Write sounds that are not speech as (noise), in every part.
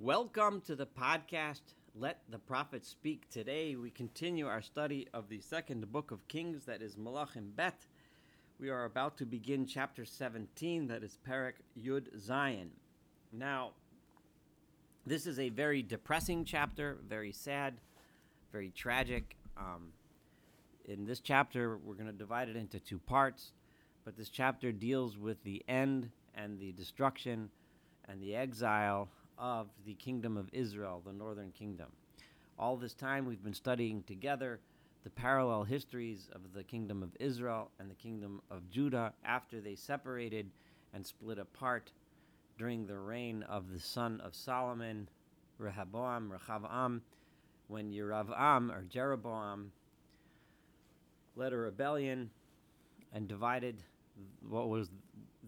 Welcome to the podcast, Let the Prophet Speak. Today we continue our study of the second book of Kings, that is Malachim Bet. We are about to begin chapter 17, that is Perek Yud Zayin. Now, this is a very depressing chapter, very sad, very tragic. Um, in this chapter, we're going to divide it into two parts, but this chapter deals with the end and the destruction and the exile of the kingdom of Israel, the northern kingdom. All this time we've been studying together the parallel histories of the kingdom of Israel and the kingdom of Judah after they separated and split apart during the reign of the son of Solomon, Rehoboam, Rechavam, when Yeravam or Jeroboam led a rebellion and divided what was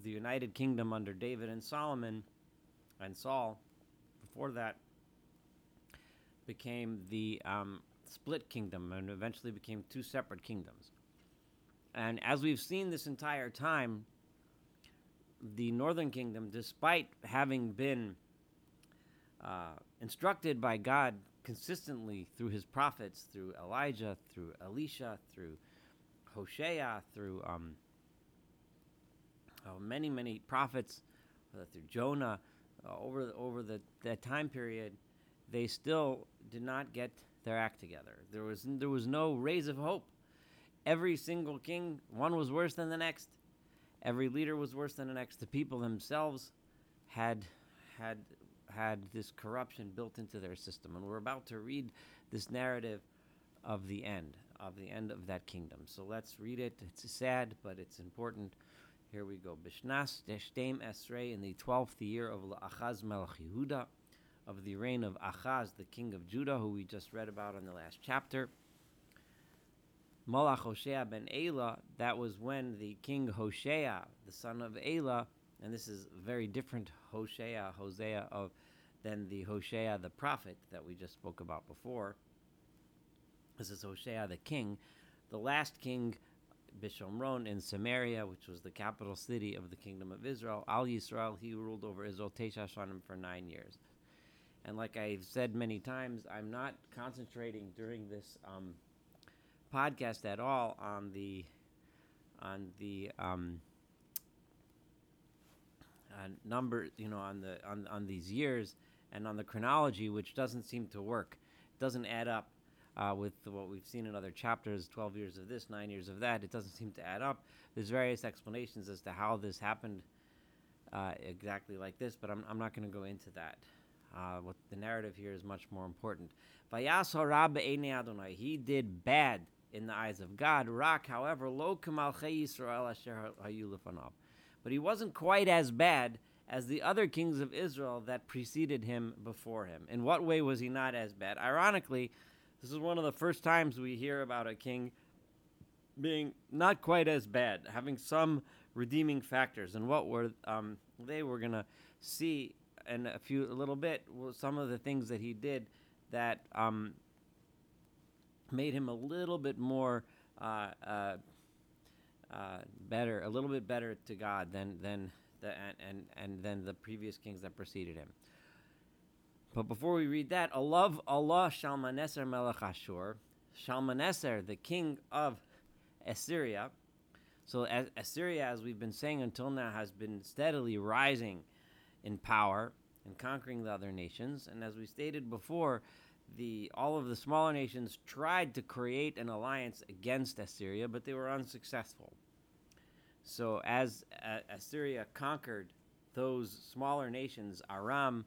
the united kingdom under David and Solomon and Saul before that became the um, split kingdom and eventually became two separate kingdoms. And as we've seen this entire time, the northern kingdom, despite having been uh, instructed by God consistently through his prophets, through Elijah, through Elisha, through Hosea, through um, oh, many, many prophets, uh, through Jonah, uh, over over the that time period, they still did not get their act together. There was there was no rays of hope. Every single king, one was worse than the next. Every leader was worse than the next. The people themselves had had had this corruption built into their system, and we're about to read this narrative of the end of the end of that kingdom. So let's read it. It's sad, but it's important. Here we go. Bishnas Deshtem Esrei in the twelfth year of Achaz Melech Yehuda, of the reign of Achaz, the king of Judah, who we just read about in the last chapter. Malach Hoshea ben Elah, that was when the king Hoshea, the son of Elah, and this is very different Hoshea, Hosea of than the Hoshea the prophet that we just spoke about before. This is Hoshea the king, the last king Bishomron in Samaria, which was the capital city of the kingdom of Israel. Al Yisrael, he ruled over Israel Tesha Shanim for nine years. And like I've said many times, I'm not concentrating during this um, podcast at all on the on the um, uh, number, you know, on the on on these years and on the chronology, which doesn't seem to work. It doesn't add up uh, with what we've seen in other chapters 12 years of this, 9 years of that. It doesn't seem to add up. There's various explanations as to how this happened uh, exactly like this, but I'm, I'm not going to go into that. Uh, what the narrative here is much more important. He did bad in the eyes of God. Rak, however, But he wasn't quite as bad as the other kings of Israel that preceded him before him. In what way was he not as bad? Ironically, this is one of the first times we hear about a king being not quite as bad, having some redeeming factors. And what were um, they? We're gonna see in a few a little bit some of the things that he did that um, made him a little bit more uh, uh, uh, better, a little bit better to God than than the and and, and than the previous kings that preceded him. But before we read that, Allah Allah Shalmaneser Melech Ashur, Shalmaneser, the king of Assyria. So as Assyria, as we've been saying until now, has been steadily rising in power and conquering the other nations. And as we stated before, the all of the smaller nations tried to create an alliance against Assyria, but they were unsuccessful. So as uh, Assyria conquered those smaller nations, Aram,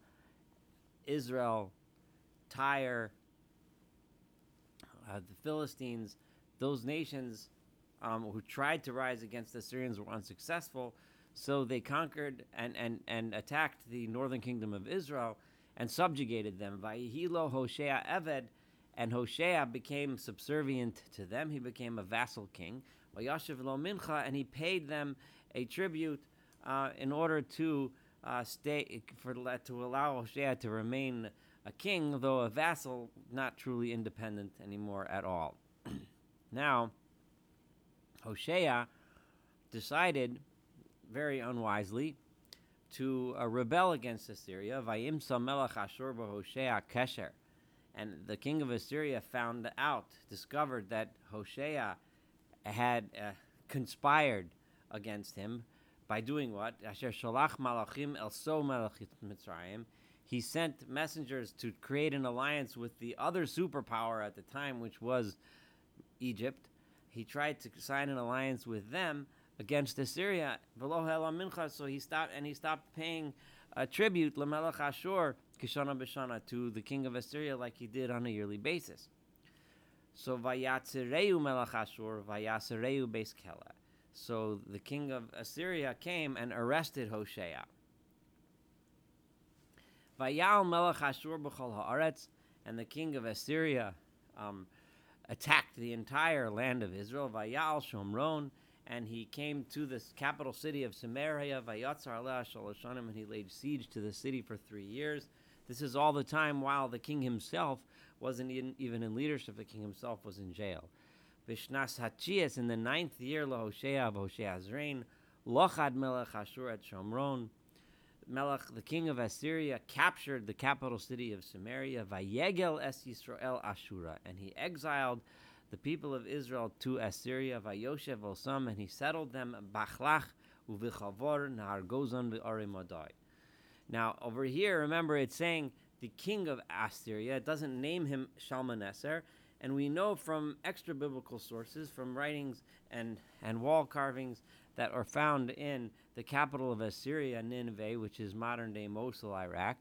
Israel, Tyre, uh, the Philistines, those nations um, who tried to rise against the Syrians were unsuccessful. So they conquered and, and, and attacked the northern kingdom of Israel and subjugated them. Vayihilo Hoshea Eved, and Hoshea became subservient to them. He became a vassal king. Vayashiv Lo Mincha, and he paid them a tribute uh, in order to uh, stay for to allow Hoshea to remain a king, though a vassal, not truly independent anymore at all. (clears throat) now, Hoshea decided, very unwisely, to uh, rebel against Assyria. Vayimsa melech Ashur Hoshea Kesher. And the king of Assyria found out, discovered that Hoshea had uh, conspired against him by doing what? El so. He sent messengers to create an alliance with the other superpower at the time, which was Egypt. He tried to sign an alliance with them against Assyria. So he stopped and he stopped paying a tribute Lamelech Ashur Kishana Bishana to the king of Assyria like he did on a yearly basis. So Vayatzireu Melech Ashur Vayatzireu Beis Kela. So the king of Assyria came and arrested Hoshea. Haaretz, and the king of Assyria um, attacked the entire land of Israel. Vayal Shomron, and he came to the capital city of Samaria. Vayatzar Aleh Shaloshanim, and he laid siege to the city for three years. This is all the time while the king himself wasn't even in leadership. The king himself was in jail. Vishnas Hachias, in the ninth year, Hoshea of Hoshea's reign, Lochad Melech Ashur at Shomron. Melech, the king of Assyria, captured the capital city of Samaria, Vayegel es Yisrael Ashura, and he exiled the people of Israel to Assyria, Vayoshev Osam, and he settled them Bachlach uvichavor Nahar Gozan v'Arim Now, over here, remember, it's saying the king of Assyria. It doesn't name him Shalmaneser. And we know from extra biblical sources, from writings and, and wall carvings that are found in the capital of Assyria, Nineveh, which is modern day Mosul, Iraq.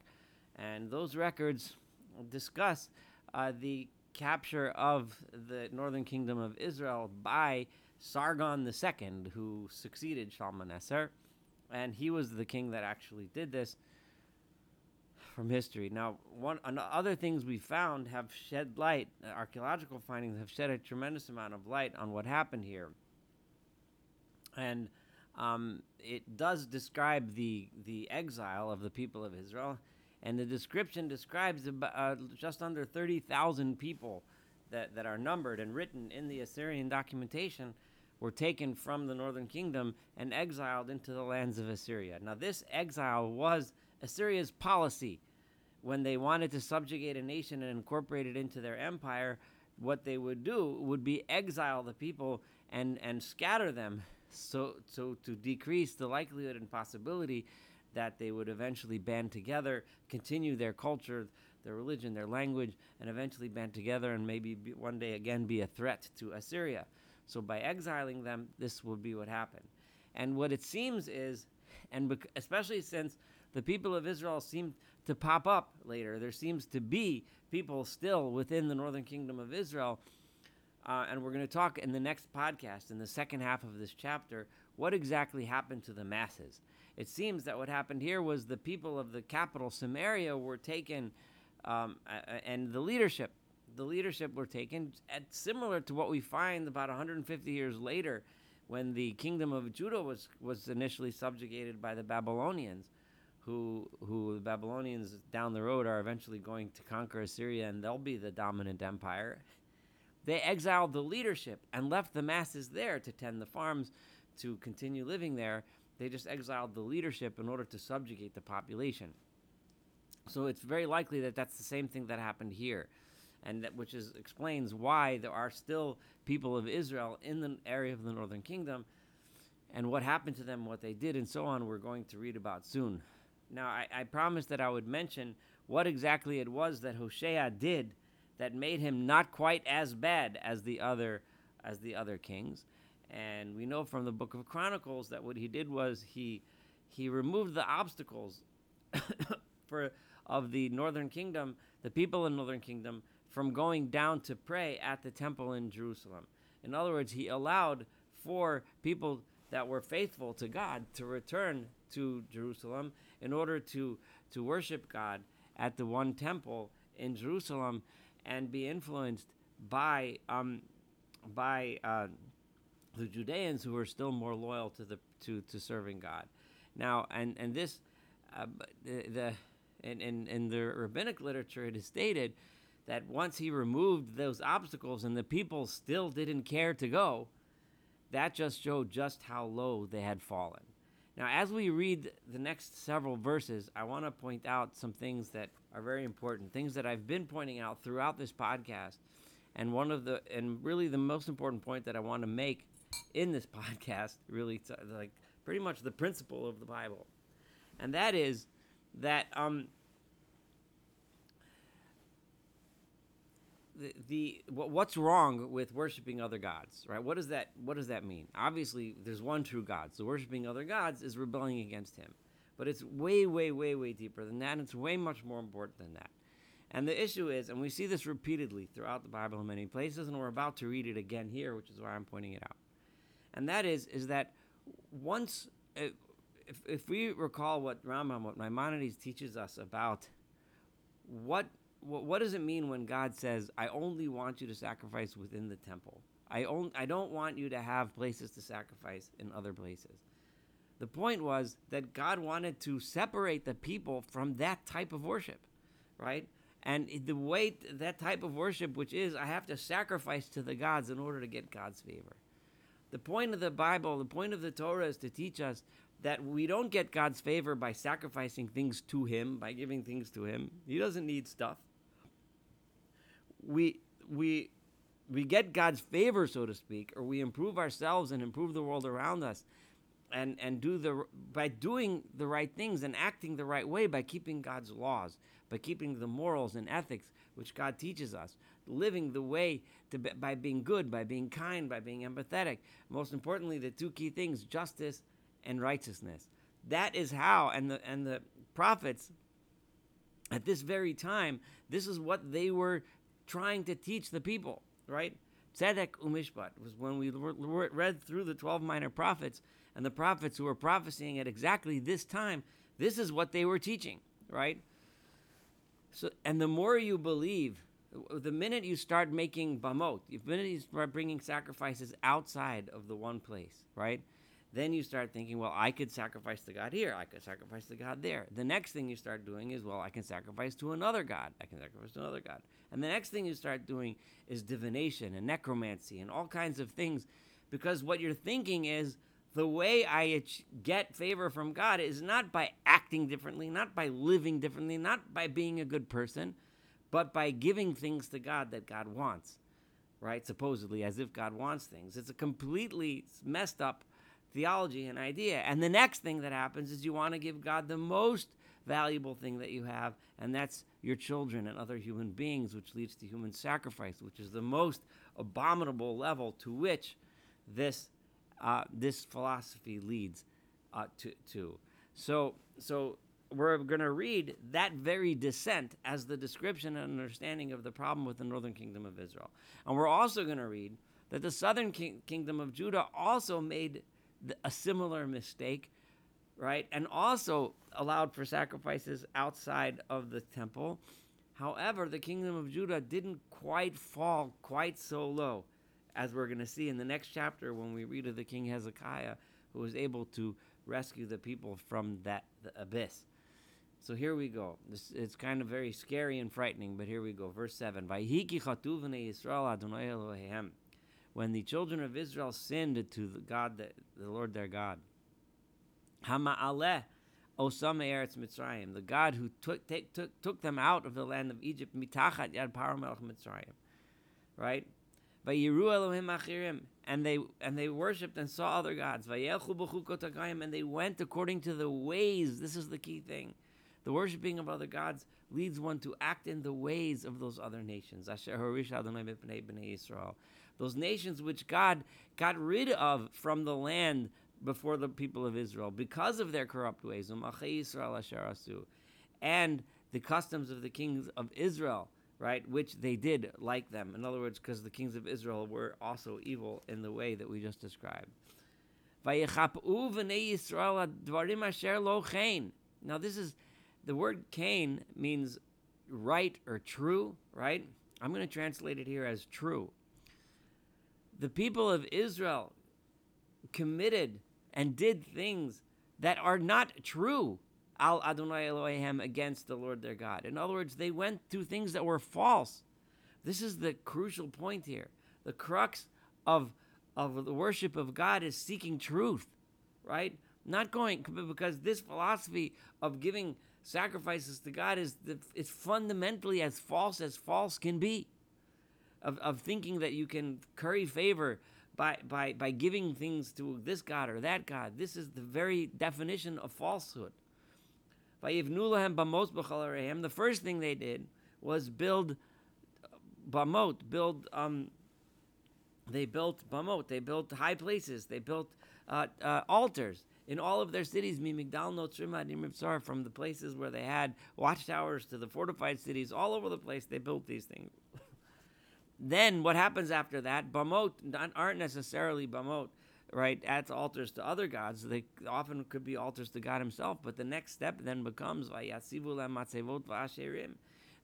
And those records discuss uh, the capture of the northern kingdom of Israel by Sargon II, who succeeded Shalmaneser. And he was the king that actually did this from history. Now, one other things we found have shed light. Archaeological findings have shed a tremendous amount of light on what happened here, and um, it does describe the the exile of the people of Israel, and the description describes about, uh, just under thirty thousand people that that are numbered and written in the Assyrian documentation were taken from the northern kingdom and exiled into the lands of Assyria. Now, this exile was Assyria's policy when they wanted to subjugate a nation and incorporate it into their empire, what they would do would be exile the people and, and scatter them so, so to decrease the likelihood and possibility that they would eventually band together, continue their culture, their religion, their language, and eventually band together and maybe be, one day again be a threat to Assyria. So by exiling them, this would be what happened. And what it seems is, and bec- especially since the people of Israel seem to pop up later. There seems to be people still within the northern kingdom of Israel. Uh, and we're going to talk in the next podcast, in the second half of this chapter, what exactly happened to the masses. It seems that what happened here was the people of the capital, Samaria, were taken, um, and the leadership, the leadership were taken, at, similar to what we find about 150 years later when the kingdom of Judah was, was initially subjugated by the Babylonians who who the Babylonians down the road are eventually going to conquer Assyria and they'll be the dominant empire. They exiled the leadership and left the masses there to tend the farms to continue living there. They just exiled the leadership in order to subjugate the population. So it's very likely that that's the same thing that happened here, and that which is explains why there are still people of Israel in the area of the northern kingdom, and what happened to them, what they did, and so on. We're going to read about soon. Now, I, I promised that I would mention what exactly it was that Hoshea did that made him not quite as bad as the other as the other kings. And we know from the book of Chronicles that what he did was he he removed the obstacles (coughs) for of the northern kingdom, the people in northern kingdom from going down to pray at the temple in Jerusalem. In other words, he allowed for people that were faithful to God to return to Jerusalem in order to, to worship God at the one temple in Jerusalem and be influenced by, um, by uh, the Judeans who were still more loyal to, the, to, to serving God. Now, and, and this, uh, the, the in, in, in the rabbinic literature, it is stated that once he removed those obstacles and the people still didn't care to go, that just showed just how low they had fallen. Now, as we read the next several verses, I want to point out some things that are very important, things that I've been pointing out throughout this podcast. And one of the, and really the most important point that I want to make in this (laughs) podcast, really, to, like pretty much the principle of the Bible, and that is that um, the, the what's wrong with worshiping other gods, right? What does that what does that mean? Obviously, there's one true God. So worshiping other gods is rebelling against Him. But it's way, way, way, way deeper than that. And it's way much more important than that. And the issue is, and we see this repeatedly throughout the Bible in many places, and we're about to read it again here, which is why I'm pointing it out. And that is, is that once, uh, if, if we recall what Rambam, what Maimonides teaches us about what what, does it mean when God says, "I only want you to sacrifice within the temple. I only, I don't want you to have places to sacrifice in other places." The point was that God wanted to separate the people from that type of worship, right? And the way that type of worship, which is I have to sacrifice to the gods in order to get God's favor. The point of the Bible, the point of the Torah is to teach us that we don't get God's favor by sacrificing things to Him, by giving things to Him. He doesn't need stuff we we we get God's favor, so to speak, or we improve ourselves and improve the world around us, and and do the by doing the right things and acting the right way by keeping God's laws, by keeping the morals and ethics which God teaches us, living the way to by being good, by being kind, by being empathetic. Most importantly, the two key things: justice and righteousness. That is how, and the and the prophets at this very time, this is what they were trying to teach the people, right? Tzedek umishpat was when we read through the 12 minor prophets and the prophets who were prophesying at exactly this time, this is what they were teaching, right? So, and the more you believe, the minute you start making bamot, the minute you start bringing sacrifices outside of the one place, right? Then you start thinking, well, I could sacrifice to God here. I could sacrifice to God there. The next thing you start doing is, well, I can sacrifice to another God. I can sacrifice to another God. And the next thing you start doing is divination and necromancy and all kinds of things because what you're thinking is the way I get favor from God is not by acting differently, not by living differently, not by being a good person, but by giving things to God that God wants, right? Supposedly, as if God wants things. It's a completely messed up theology and idea. And the next thing that happens is you want to give God the most valuable thing that you have, and that's your children and other human beings, which leads to human sacrifice, which is the most abominable level to which this uh, this philosophy leads uh, to, to. So, so we're going to read that very descent as the description and understanding of the problem with the northern kingdom of Israel. And we're also going to read that the southern kingdom of Judah also made a similar mistake, right? And also allowed for sacrifices outside of the temple. However, the kingdom of Judah didn't quite fall quite so low, as we're going to see in the next chapter when we read of the king Hezekiah, who was able to rescue the people from that abyss. So here we go. This, it's kind of very scary and frightening, but here we go. Verse 7 when the children of Israel sinned to the God, the, the Lord their God. Hama'aleh Osama Eretz Mitzrayim, the God who took, take, took, took them out of the land of Egypt, mitachat yad paro melech Mitzrayim, right? Vayiru Elohim achirim, and they and they worshipped and saw other gods. Vayelchu b'chukot and they went according to the ways. This is the key thing. The worshiping of other gods leads one to act in the ways of those other nations. Asher harish Adonai b'nei Yisrael those nations which God got rid of from the land before the people of Israel because of their corrupt ways, um, and the customs of the kings of Israel, right, which they did like them. In other words, because the kings of Israel were also evil in the way that we just described. Now, this is the word Cain means right or true, right? I'm going to translate it here as true the people of Israel committed and did things that are not true al Adonai Elohim against the Lord their God. In other words, they went through things that were false. This is the crucial point here. The crux of of the worship of God is seeking truth, right? Not going because this philosophy of giving sacrifices to God is the, it's fundamentally as false as false can be. Of, of thinking that you can curry favor by, by, by giving things to this God or that God. This is the very definition of falsehood. The first thing they did was build bamot, build um, they built bamot, they built high places, they built uh, uh, altars in all of their cities, from the places where they had watchtowers to the fortified cities, all over the place, they built these things. Then what happens after that? Bamot aren't necessarily bamot, right? Adds altars to other gods. They often could be altars to God Himself. But the next step then becomes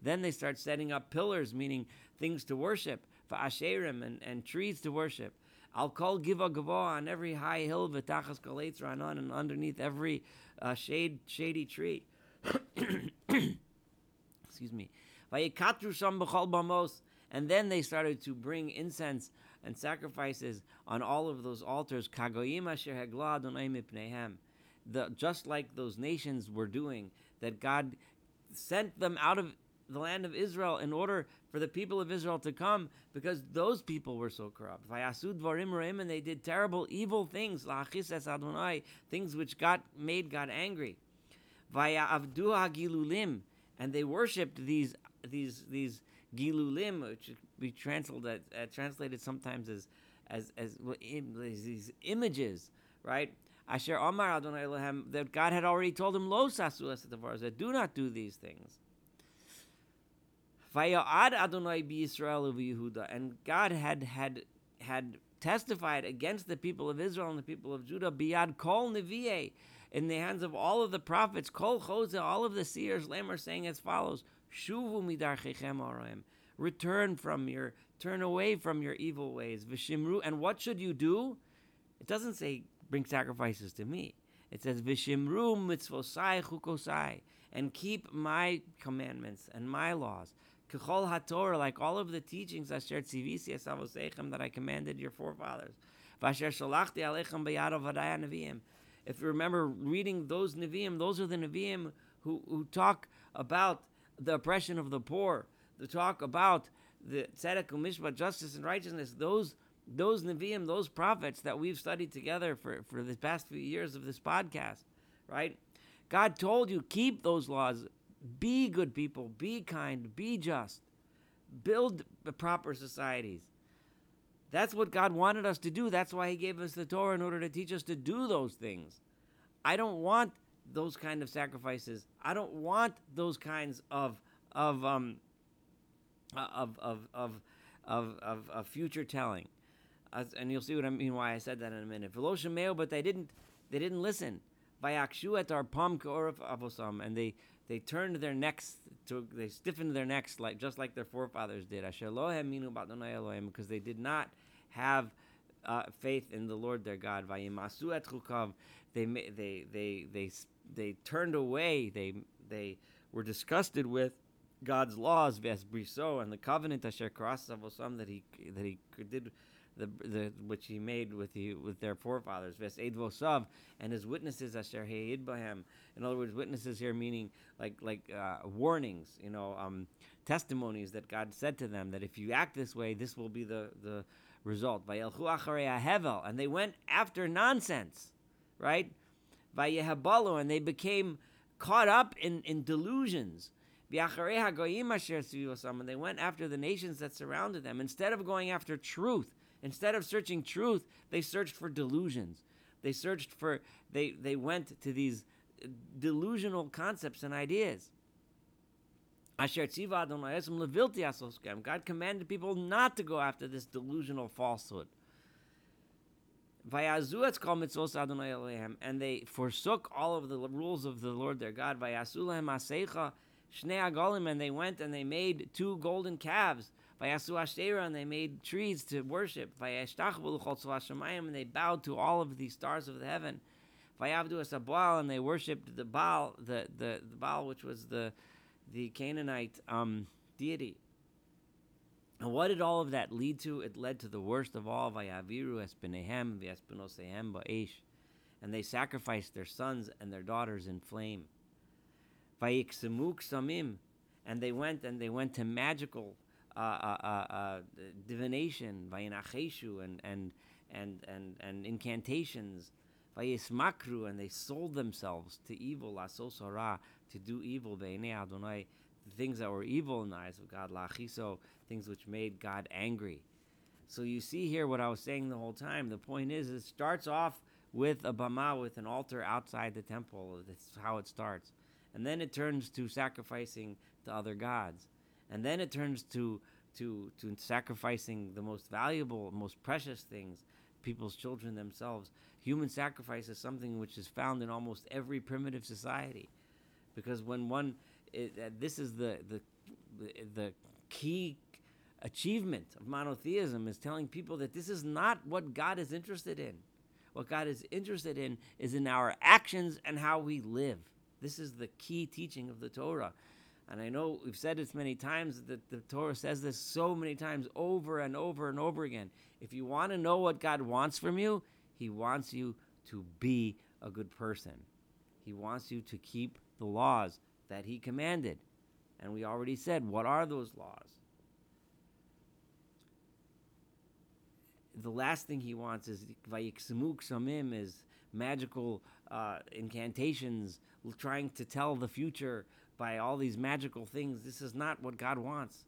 then they start setting up pillars, meaning things to worship, va'asherim and, and trees to worship. I'll call giva gavo on every high hill, v'tachas kaletzra on and underneath every uh, shade shady tree. (coughs) Excuse me. Vayikatru sham b'chol bamos. And then they started to bring incense and sacrifices on all of those altars. Kagoyim asher hegla The Just like those nations were doing, that God sent them out of the land of Israel in order for the people of Israel to come because those people were so corrupt. And they did terrible, evil things, things which got made God angry. And they worshipped these these these gilulim, which we translated uh, translated sometimes as as as these images, right? Asher Omar Adonai Elohim, that God had already told him, Lo sasu that do not do these things. Vaya'ad Adonai Israel Yehuda, and God had had had testified against the people of Israel and the people of Judah, biyad kol nevi'e, in the hands of all of the prophets, kol chose, all of the seers, Lam are saying as follows, shuvu araim, return from your, turn away from your evil ways, v'shimru, and what should you do? It doesn't say bring sacrifices to me. It says v'shimru mitzvosai chukosai, and keep my commandments and my laws. Kechol HaTorah, like all of the teachings Asher Tzivisi Esavosechem that I commanded your forefathers. Vasher Shalachti Alechem Nevi'im. If you remember reading those Nevi'im, those are the Nevi'im who, who talk about the oppression of the poor, the talk about the tzedek mishpat, justice and righteousness. Those those Nevi'im, those prophets that we've studied together for, for the past few years of this podcast, right? God told you, keep those laws, be good people, be kind, be just, build the proper societies. That's what God wanted us to do. That's why He gave us the Torah in order to teach us to do those things. I don't want those kind of sacrifices. I don't want those kinds of of um of of of of, of, of future telling. And you'll see what I mean why I said that in a minute. But they didn't they didn't listen. at our palm and they they turned their necks to they stiffened their necks like just like their forefathers did. because they did not have uh, faith in the Lord their God. They they they they they turned away. They they were disgusted with God's laws, and the covenant that he that he did the, the which he made with the, with their forefathers. Ves and his witnesses asher bahem. In other words, witnesses here meaning like like uh, warnings, you know, um, testimonies that God said to them that if you act this way, this will be the the result. Hevel, and they went after nonsense, right? And they became caught up in, in delusions. And they went after the nations that surrounded them instead of going after truth Instead of searching truth, they searched for delusions. They searched for, they, they went to these delusional concepts and ideas. God commanded people not to go after this delusional falsehood. And they forsook all of the rules of the Lord their God. And they went and they made two golden calves Vayasu Ashtera, and they made trees to worship. And they bowed to all of the stars of the heaven. Vayavdu Asabal, and they worshipped the Baal, the, the, the Baal, which was the, the Canaanite um, deity. And what did all of that lead to? It led to the worst of all, Vayaviru Espinehem, Viespinoseihem Ba'ish. and they sacrificed their sons and their daughters in flame. Vayiksemuk samim, and they went and they went to magical uh, uh, divination, vayinacheshu, and and and and and incantations, vayismakru, and they sold themselves to evil, lasosara, to do evil, ve'enei Adonai, things that were evil in the eyes of God, lachiso, things which made God angry. So you see here what I was saying the whole time. The point is, it starts off with a bama, with an altar outside the temple. That's how it starts. And then it turns to sacrificing to other gods. And then it turns to, to, to sacrificing the most valuable, most precious things, people's children themselves. Human sacrifice is something which is found in almost every primitive society. Because when one, it, uh, this is the, the, the key achievement of monotheism is telling people that this is not what God is interested in. What God is interested in is in our actions and how we live. This is the key teaching of the Torah. And I know we've said this many times that the Torah says this so many times over and over and over again. If you want to know what God wants from you, He wants you to be a good person. He wants you to keep the laws that He commanded. And we already said, what are those laws? the last thing he wants is vayiksemuk samim is magical uh, incantations, trying to tell the future by all these magical things. This is not what God wants,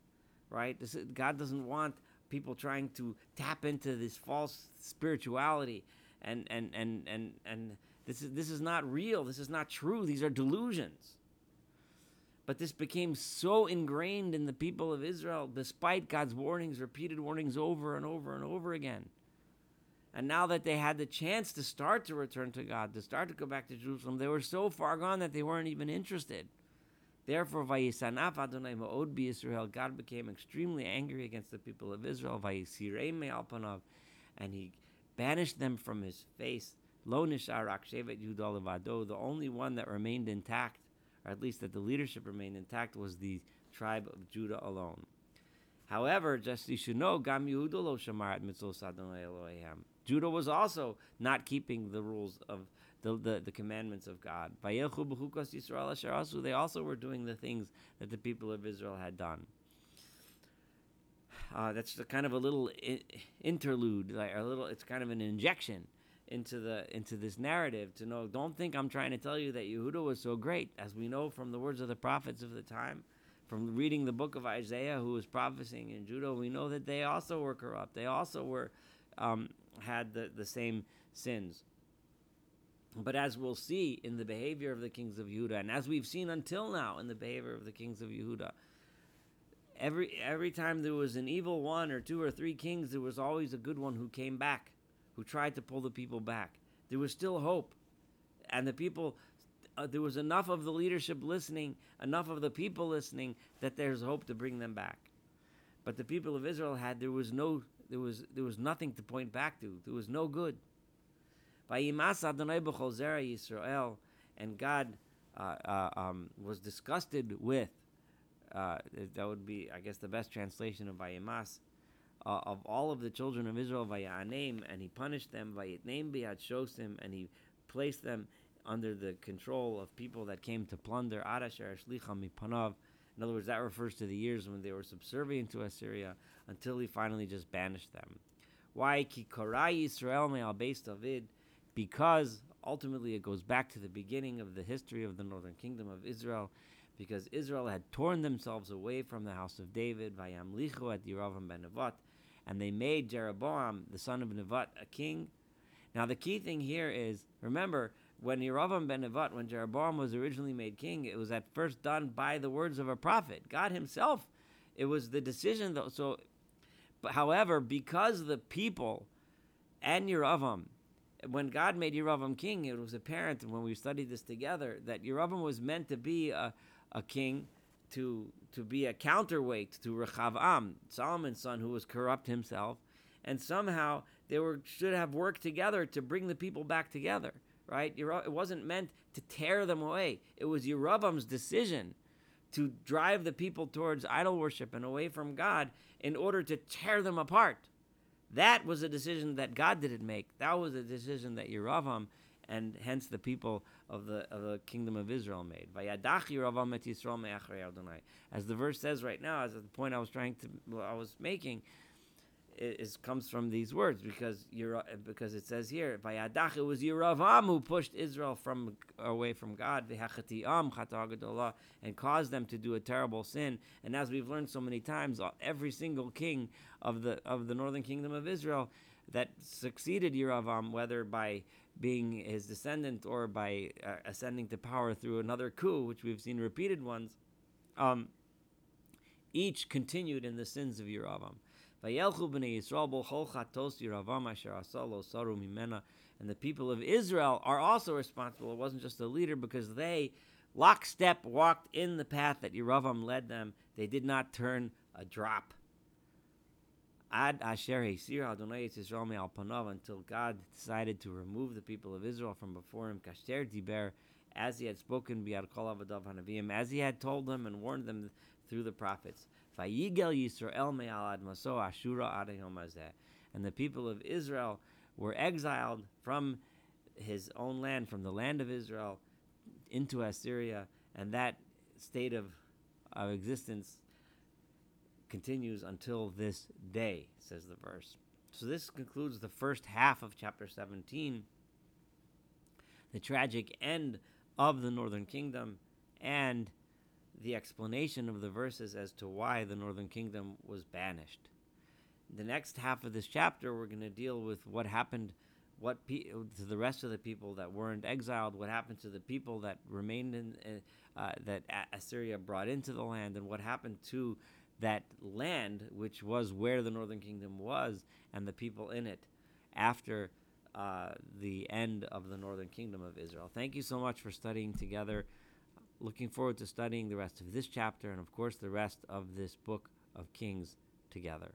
right? This is, God doesn't want people trying to tap into this false spirituality, and and and and and this is this is not real. This is not true. These are delusions. But this became so ingrained in the people of Israel, despite God's warnings, repeated warnings over and over and over again. And now that they had the chance to start to return to God, to start to go back to Jerusalem, they were so far gone that they weren't even interested. Therefore, Vayisanaf Adonai Ma'od Israel, God became extremely angry against the people of Israel, Vayisirei Me'alpanav, and he banished them from his face. Lo Nisharak Shevet Yudal the only one that remained intact or at least that the leadership remained intact, was the tribe of Judah alone. However, just as you should know, Gam lo Adonai Elohim. Judah was also not keeping the rules of the, the, the commandments of God. They also were doing the things that the people of Israel had done. Uh, that's kind of a little interlude, like a little. It's kind of an injection into the into this narrative to know don't think I'm trying to tell you that Yehuda was so great as we know from the words of the prophets of the time from reading the book of Isaiah who was prophesying in Judah we know that they also were corrupt they also were um, had the, the same sins but as we'll see in the behavior of the kings of Judah and as we've seen until now in the behavior of the kings of Yehuda every every time there was an evil one or two or three kings there was always a good one who came back who tried to pull the people back. There was still hope. And the people, uh, there was enough of the leadership listening, enough of the people listening, that there's hope to bring them back. But the people of Israel had, there was no, there was, there was nothing to point back to. There was no good. Yisrael, and God uh, uh, um, was disgusted with. Uh, that would be, I guess, the best translation of Vayimas uh, of all of the children of Israel, Vayanim, and he punished them, Vayitnem Shosim, and he placed them under the control of people that came to plunder, Arasher. In other words, that refers to the years when they were subservient to Assyria until he finally just banished them. Why? Ki Kikorai Yisrael Me'al Beis David, because ultimately it goes back to the beginning of the history of the northern kingdom of Israel, because Israel had torn themselves away from the house of David, Vayamlichu at Yeravam ben Nevat, and they made Jeroboam, the son of Nevat, a king. Now, the key thing here is remember, when Yeravam ben Nevat, when Jeroboam was originally made king, it was at first done by the words of a prophet, God Himself. It was the decision, though. So, but however, because the people and Yeravam, when God made Yeravam king, it was apparent when we studied this together that Yeravam was meant to be a, a king to to be a counterweight to Rechavam, Solomon's son, who was corrupt himself, and somehow they were should have worked together to bring the people back together. Right? It wasn't meant to tear them away. It was Yeravam's decision to drive the people towards idol worship and away from God in order to tear them apart. That was a decision that God didn't make. That was a decision that Yeravam and hence the people of the of the kingdom of Israel made. As the verse says right now, as the point I was trying to I was making, is comes from these words because you because it says here Vayadach it was Yeravam who pushed Israel from away from God and caused them to do a terrible sin. And as we've learned so many times every single king of the of the northern kingdom of Israel that succeeded Yeravam whether by being his descendant or by uh, ascending to power through another coup which we've seen repeated ones um, each continued in the sins of Yeravam and the people of Israel are also responsible. It wasn't just the leader because they, lockstep, walked in the path that Yeravam led them. They did not turn a drop. Ad asher Adonai Yisrael me'al panav until God decided to remove the people of Israel from before him. Kasher diber, as he had spoken as he had told them and warned them through the prophets. Vayigel Yisrael Ashura And the people of Israel were exiled from his own land, from the land of Israel, into Assyria, and that state of, of existence continues until this day, says the verse. So this concludes the first half of chapter 17, the tragic end of the northern kingdom, and the explanation of the verses as to why the northern kingdom was banished. The next half of this chapter, we're going to deal with what happened what pe- to the rest of the people that weren't exiled, what happened to the people that remained in uh, that Assyria brought into the land, and what happened to that land, which was where the northern kingdom was, and the people in it after uh, the end of the northern kingdom of Israel. Thank you so much for studying together. Looking forward to studying the rest of this chapter and, of course, the rest of this book of Kings together.